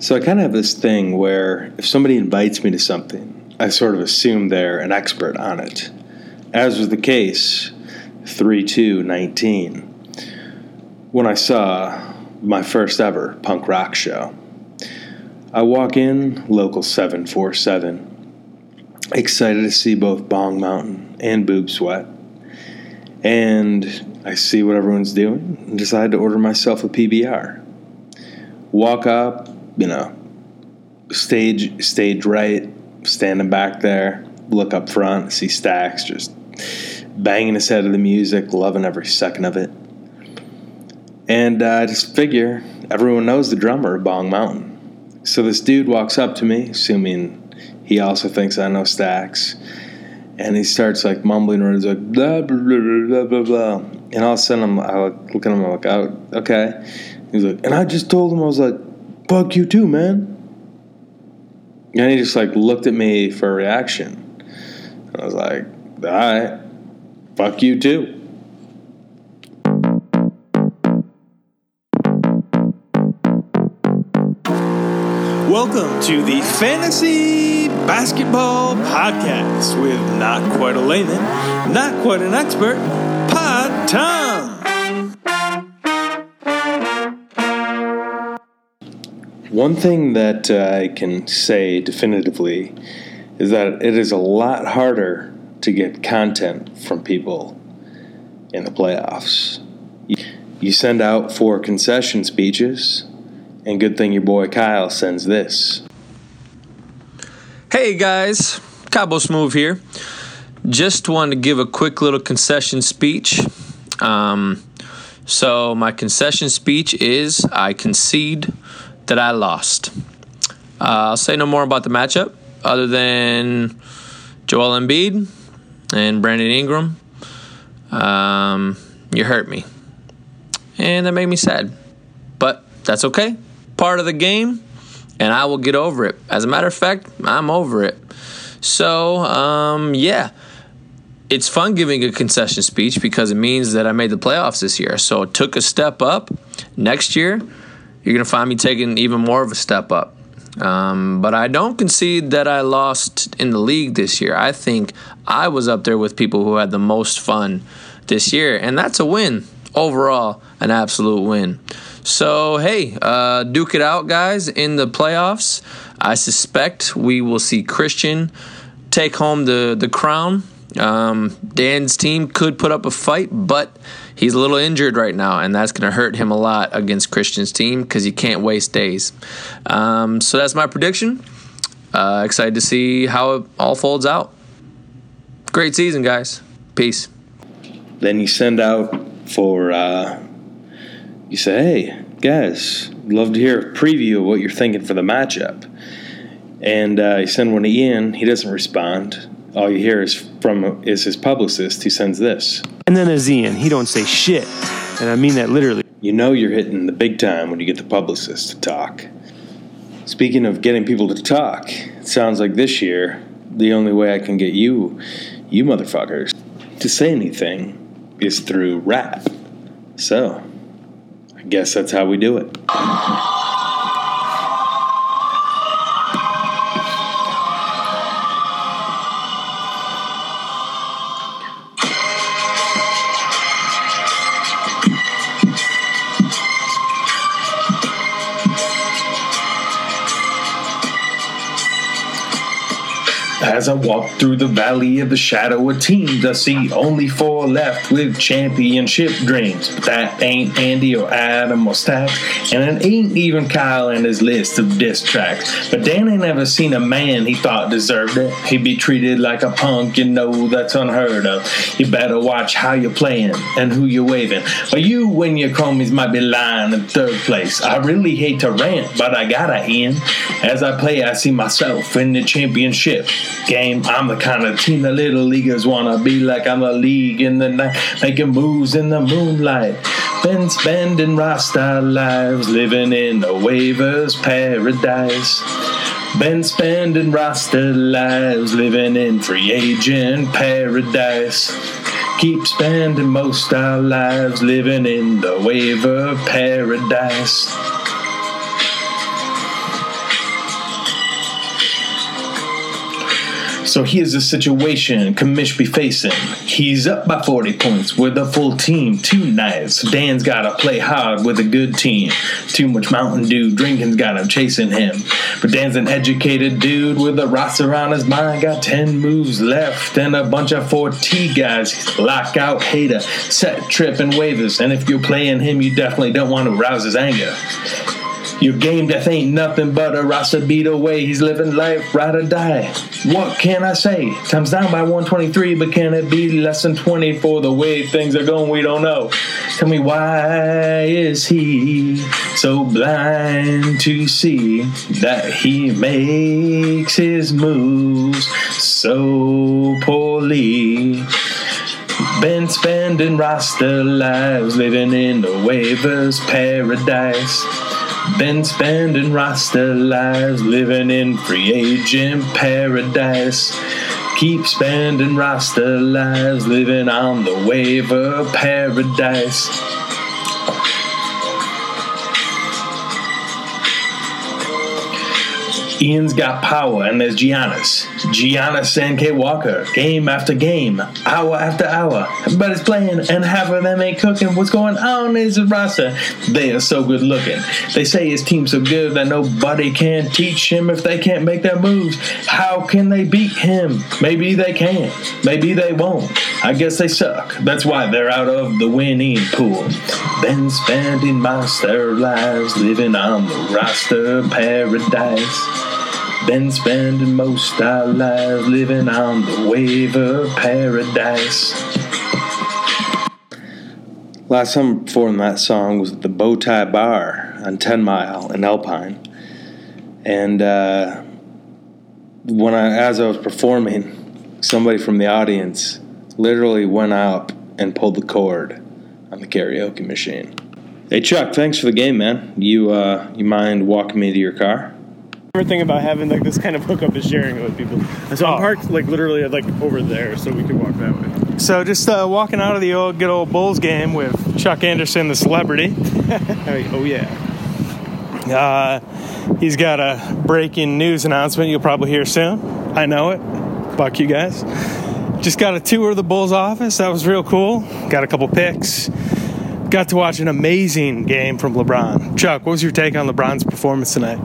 So I kind of have this thing where if somebody invites me to something, I sort of assume they're an expert on it. As was the case 3 2 19 when I saw my first ever punk rock show. I walk in, local 747, excited to see both Bong Mountain and Boob Sweat. And I see what everyone's doing and decide to order myself a PBR. Walk up, you know, stage stage right, standing back there, look up front, see Stacks just banging his head to the music, loving every second of it. And uh, I just figure everyone knows the drummer of Bong Mountain. So this dude walks up to me, assuming he also thinks I know Stacks. And he starts like mumbling words like blah blah blah blah blah blah. And all of a sudden I'm I look at him I'm like, oh, okay. He's like, and I just told him I was like, fuck you too, man. And he just like looked at me for a reaction. And I was like, all right, fuck you too. Welcome to the Fantasy Basketball Podcast with not quite a layman, not quite an expert, Pod Tom. One thing that uh, I can say definitively is that it is a lot harder to get content from people in the playoffs. You send out four concession speeches, and good thing your boy Kyle sends this. Hey guys, Cabo Smooth here. Just wanted to give a quick little concession speech. Um, so, my concession speech is I concede that I lost. Uh, I'll say no more about the matchup other than Joel Embiid and Brandon Ingram. Um, you hurt me. And that made me sad. But that's okay. Part of the game, and I will get over it. As a matter of fact, I'm over it. So, um, yeah. It's fun giving a concession speech because it means that I made the playoffs this year. So it took a step up. Next year, you're going to find me taking even more of a step up. Um, but I don't concede that I lost in the league this year. I think I was up there with people who had the most fun this year, and that's a win overall, an absolute win. So, hey, uh, duke it out, guys, in the playoffs. I suspect we will see Christian take home the, the crown. Um, Dan's team could put up a fight, but he's a little injured right now, and that's going to hurt him a lot against Christian's team because he can't waste days. Um, so that's my prediction. Uh, excited to see how it all folds out. Great season, guys. Peace. Then you send out for, uh, you say, hey, guys, love to hear a preview of what you're thinking for the matchup. And uh, you send one to Ian, he doesn't respond all you hear is from is his publicist who sends this. And then there's Ian. He don't say shit, and I mean that literally. You know you're hitting the big time when you get the publicist to talk. Speaking of getting people to talk, it sounds like this year the only way I can get you, you motherfuckers, to say anything is through rap. So, I guess that's how we do it. As I walk through the valley of the shadow of teams, I see only four left with championship dreams. But that ain't Andy or Adam or and it ain't even Kyle in his list of diss tracks. But Dan ain't ever seen a man he thought deserved it. He'd be treated like a punk, you know that's unheard of. You better watch how you're playing and who you're waving. Or you, when your chromies might be lying in third place. I really hate to rant, but I gotta end. As I play, I see myself in the championship game. I'm the kind of team the little leaguers wanna be like. I'm a league in the night, making moves in the moonlight. Been spending Rasta lives living in a waivers paradise. Been spending Rasta lives living in free agent paradise. Keep spending most our lives living in the waiver paradise. So here's the situation Commish be facing. He's up by 40 points with a full team, two nights. Dan's gotta play hard with a good team. Too much Mountain Dew drinking's got him chasing him. But Dan's an educated dude with a roster on his mind. Got 10 moves left and a bunch of 4T guys. Lockout hater, set trip and waivers. And if you're playing him, you definitely don't want to rouse his anger. Your game death ain't nothing but a roster beat away. He's living life, ride or die. What can I say? Time's down by 123, but can it be less than 20 for the way things are going? We don't know. Tell me why is he so blind to see that he makes his moves so poorly? Been spending roster lives living in the waivers paradise. Been spending roster lives living in free agent paradise. Keep spending roster lives living on the waiver paradise. Ian's got power, and there's Giannis. Giannis and Walker, game after game, hour after hour. Everybody's playing, and half of them ain't cooking. What's going on is the roster. They are so good looking. They say his team's so good that nobody can teach him if they can't make their moves. How can they beat him? Maybe they can. Maybe they won't. I guess they suck. That's why they're out of the winning pool. Been spending monster lives living on the roster paradise. Been spending most our lives living on the wave of paradise. Last time I performed that song was at the Bowtie Bar on 10 Mile in Alpine. And uh, when I, as I was performing, somebody from the audience literally went up and pulled the cord on the karaoke machine. Hey Chuck, thanks for the game, man. You uh, you mind walking me to your car? Favorite thing about having like this kind of hookup is sharing it with people. So Oh. I'm parked like literally like over there, so we can walk that way. So just uh, walking out of the old good old Bulls game with Chuck Anderson, the celebrity. Oh yeah. Uh, he's got a breaking news announcement you'll probably hear soon. I know it. Fuck you guys. Just got a tour of the Bulls office. That was real cool. Got a couple picks. Got to watch an amazing game from LeBron. Chuck, what was your take on LeBron's performance tonight?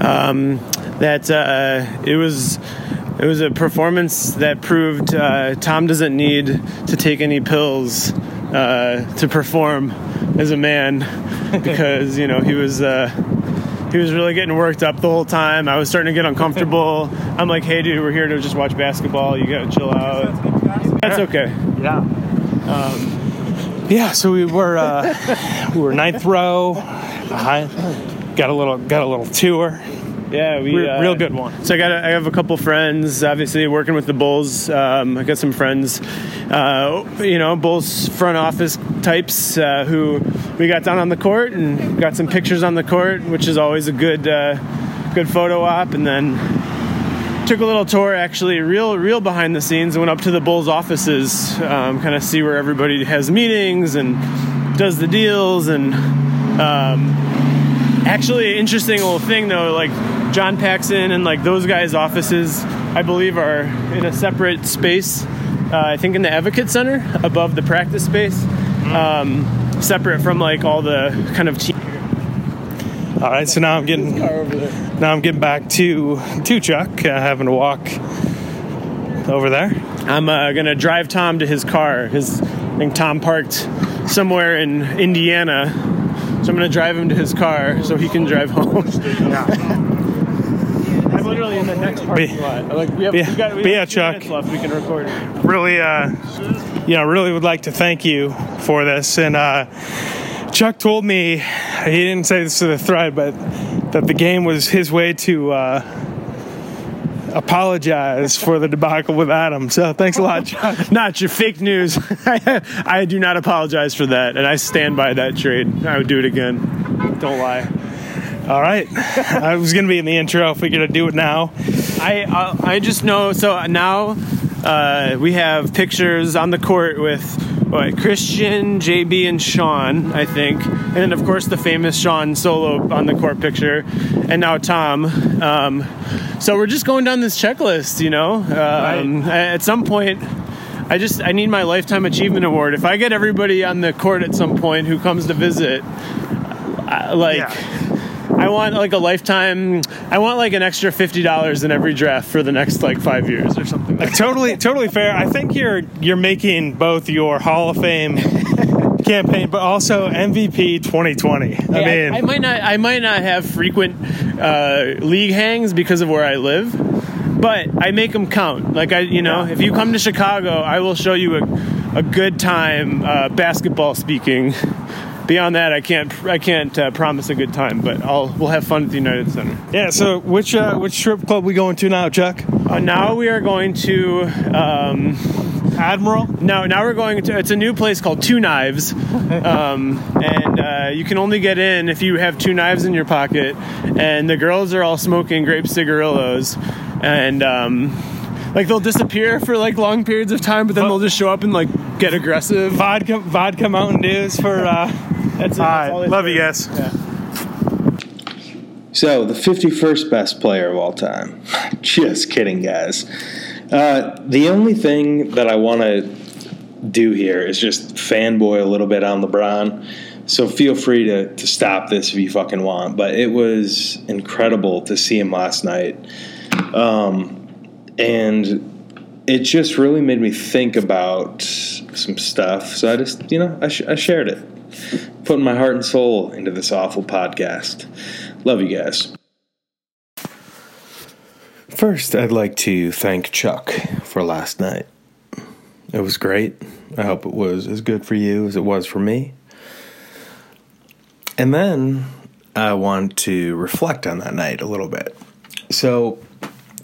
That uh, it was it was a performance that proved uh, Tom doesn't need to take any pills uh, to perform as a man because you know he was. Uh, he was really getting worked up the whole time. I was starting to get uncomfortable. I'm like, "Hey, dude, we're here to just watch basketball. You gotta chill out." That's okay. Yeah. Um, yeah, so we were uh, we were ninth row. behind- got a little got a little tour. Yeah, we Real, uh, real good one. So I got a, I have a couple friends, obviously working with the Bulls. Um, I got some friends, uh, you know, Bulls front office types uh, who we got down on the court and got some pictures on the court, which is always a good uh, good photo op. And then took a little tour, actually, real real behind the scenes. Went up to the Bulls offices, um, kind of see where everybody has meetings and does the deals and. Um, actually interesting little thing though like john paxson and like those guys offices i believe are in a separate space uh, i think in the advocate center above the practice space um, separate from like all the kind of team. All right, so now I'm getting now I'm getting back to to Chuck, uh, having to walk over there. i'm uh, gonna drive tom to his car. His i think tom parked somewhere in indiana so i'm gonna drive him to his car so he can drive home. I'm literally in the next parking Be- lot. Like we have, be- we got, we be have a two Chuck. minutes left. We can record Really, uh, you know, really would like to thank you for this. And uh, Chuck told me he didn't say this to the thread, but that the game was his way to uh, apologize for the debacle with Adam. So thanks a lot, Chuck. Not your fake news. I do not apologize for that, and I stand by that trade. I would do it again. Don't lie. All right, I was gonna be in the intro. Figured I'd do it now. I I, I just know. So now uh, we have pictures on the court with what, Christian, JB, and Sean, I think, and then of course the famous Sean solo on the court picture, and now Tom. Um, so we're just going down this checklist, you know. Um, At some point, I just I need my lifetime achievement award. If I get everybody on the court at some point who comes to visit, I, like. I want like a lifetime. I want like an extra fifty dollars in every draft for the next like five years or something. Like totally, totally fair. I think you're you're making both your Hall of Fame campaign, but also MVP 2020. I Hey, mean, I, I might not. I might not have frequent uh, league hangs because of where I live, but I make them count. Like I, you know, if you come to Chicago, I will show you a, a good time uh, basketball speaking. Beyond that, I can't. I can't uh, promise a good time, but I'll. We'll have fun at the United Center. yeah. So which uh, which strip club we going to now, Chuck? Uh, now we are going to. Um, Admiral. No, now we're going to. It's a new place called Two Knives, um, and uh, you can only get in if you have two knives in your pocket. And the girls are all smoking grape cigarillos, and um, like they'll disappear for like long periods of time, but then they'll just show up and like get aggressive. Vodka, vodka Mountain Dews for. Uh, That's it. all That's all right, love do. you guys. Yeah. So, the 51st best player of all time. Just kidding, guys. Uh, the only thing that I want to do here is just fanboy a little bit on LeBron. So, feel free to, to stop this if you fucking want. But it was incredible to see him last night. Um, and it just really made me think about some stuff. So, I just, you know, I, sh- I shared it. Putting my heart and soul into this awful podcast. Love you guys. First, I'd like to thank Chuck for last night. It was great. I hope it was as good for you as it was for me. And then I want to reflect on that night a little bit. So,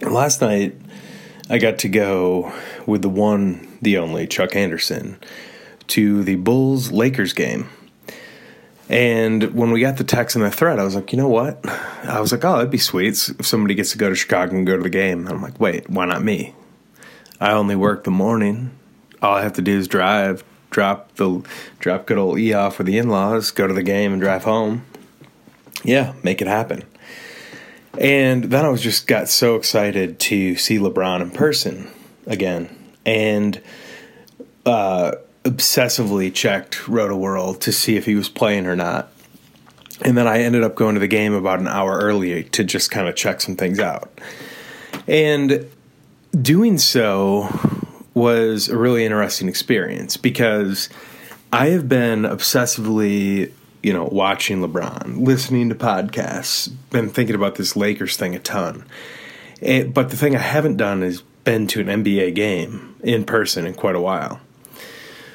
last night I got to go with the one, the only Chuck Anderson to the Bulls Lakers game. And when we got the text and the thread, I was like, you know what? I was like, oh, that'd be sweet if somebody gets to go to Chicago and go to the game. And I'm like, wait, why not me? I only work the morning. All I have to do is drive, drop the drop good old E off with the in laws, go to the game, and drive home. Yeah, make it happen. And then I was just got so excited to see LeBron in person again, and uh, obsessively checked Roto World to see if he was playing or not. And then I ended up going to the game about an hour early to just kind of check some things out. And doing so was a really interesting experience because I have been obsessively, you know, watching LeBron, listening to podcasts, been thinking about this Lakers thing a ton. And, but the thing I haven't done is been to an NBA game in person in quite a while.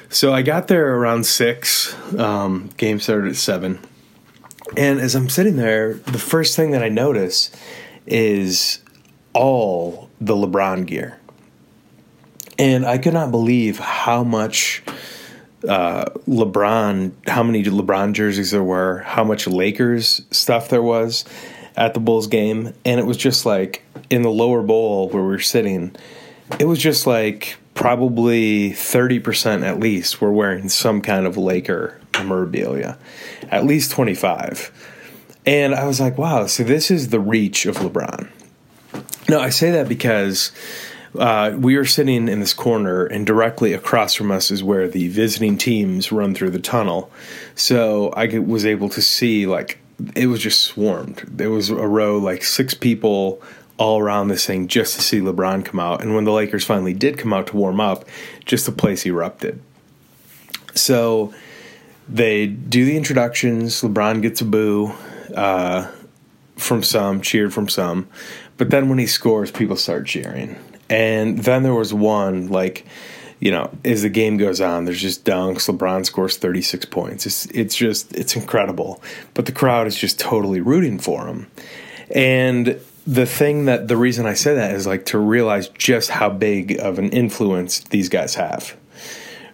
So I got there around six. Um, game started at seven. And as I'm sitting there, the first thing that I notice is all the LeBron gear. And I could not believe how much uh, LeBron, how many LeBron jerseys there were, how much Lakers stuff there was at the Bulls game. And it was just like in the lower bowl where we were sitting, it was just like probably 30% at least were wearing some kind of Laker memorabilia, at least 25. And I was like, wow, so this is the reach of LeBron. No, I say that because uh, we were sitting in this corner, and directly across from us is where the visiting teams run through the tunnel. So I was able to see, like, it was just swarmed. There was a row, like six people all around this thing just to see LeBron come out. And when the Lakers finally did come out to warm up, just the place erupted. So they do the introductions. LeBron gets a boo uh, from some, cheered from some. But then when he scores, people start cheering. And then there was one, like, you know, as the game goes on, there's just dunks. LeBron scores 36 points. It's, it's just, it's incredible. But the crowd is just totally rooting for him. And the thing that, the reason I say that is like to realize just how big of an influence these guys have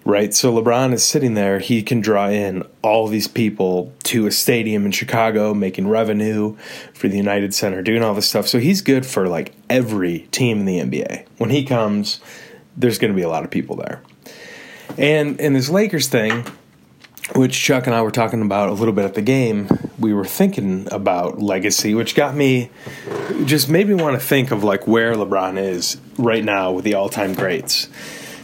right? So LeBron is sitting there. He can draw in all these people to a stadium in Chicago, making revenue for the United Center, doing all this stuff. So he's good for like every team in the NBA. When he comes, there's going to be a lot of people there. And in this Lakers thing, which Chuck and I were talking about a little bit at the game, we were thinking about legacy, which got me just made me want to think of like where LeBron is right now with the all-time greats.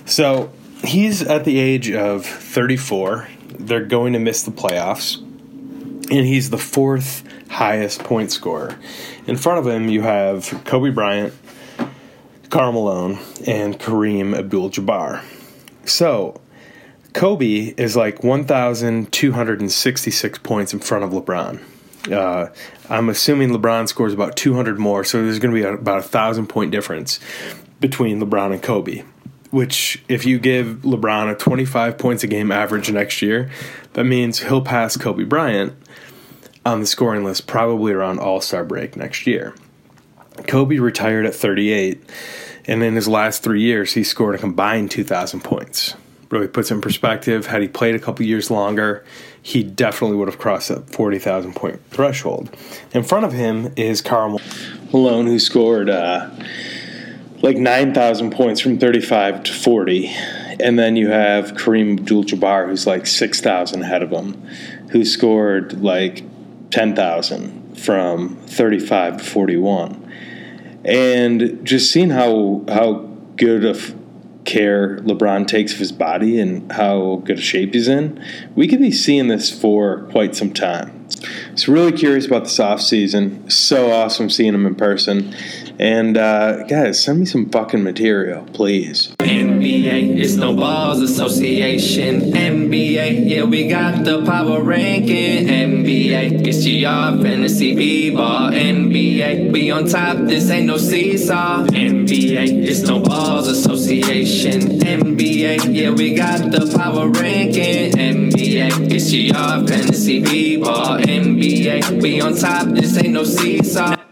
So, he's at the age of 34. They're going to miss the playoffs. And he's the fourth highest point scorer. In front of him, you have Kobe Bryant, Karl Malone, and Kareem Abdul Jabbar. So, Kobe is like 1,266 points in front of LeBron. Uh, I'm assuming LeBron scores about 200 more, so there's going to be a, about a thousand point difference between LeBron and Kobe. Which, if you give LeBron a 25 points a game average next year, that means he'll pass Kobe Bryant on the scoring list probably around All Star break next year. Kobe retired at 38, and in his last three years, he scored a combined 2,000 points really puts in perspective. Had he played a couple years longer, he definitely would have crossed that 40,000 point threshold. In front of him is Karl Malone, who scored uh, like 9,000 points from 35 to 40. And then you have Kareem Abdul Jabbar, who's like 6,000 ahead of him, who scored like 10,000 from 35 to 41. And just seeing how, how good of care LeBron takes of his body and how good a shape he's in, we could be seeing this for quite some time. So really curious about this off season. So awesome seeing him in person. And uh, guys, send me some fucking material, please. NBA, it's no balls association. NBA, yeah, we got the power ranking. NBA, it's GR fantasy b-ball. NBA, we on top, this ain't no seesaw. NBA, it's no balls association. NBA, yeah, we got the power ranking. NBA, it's GR fantasy b-ball. NBA, we on top, this ain't no seesaw.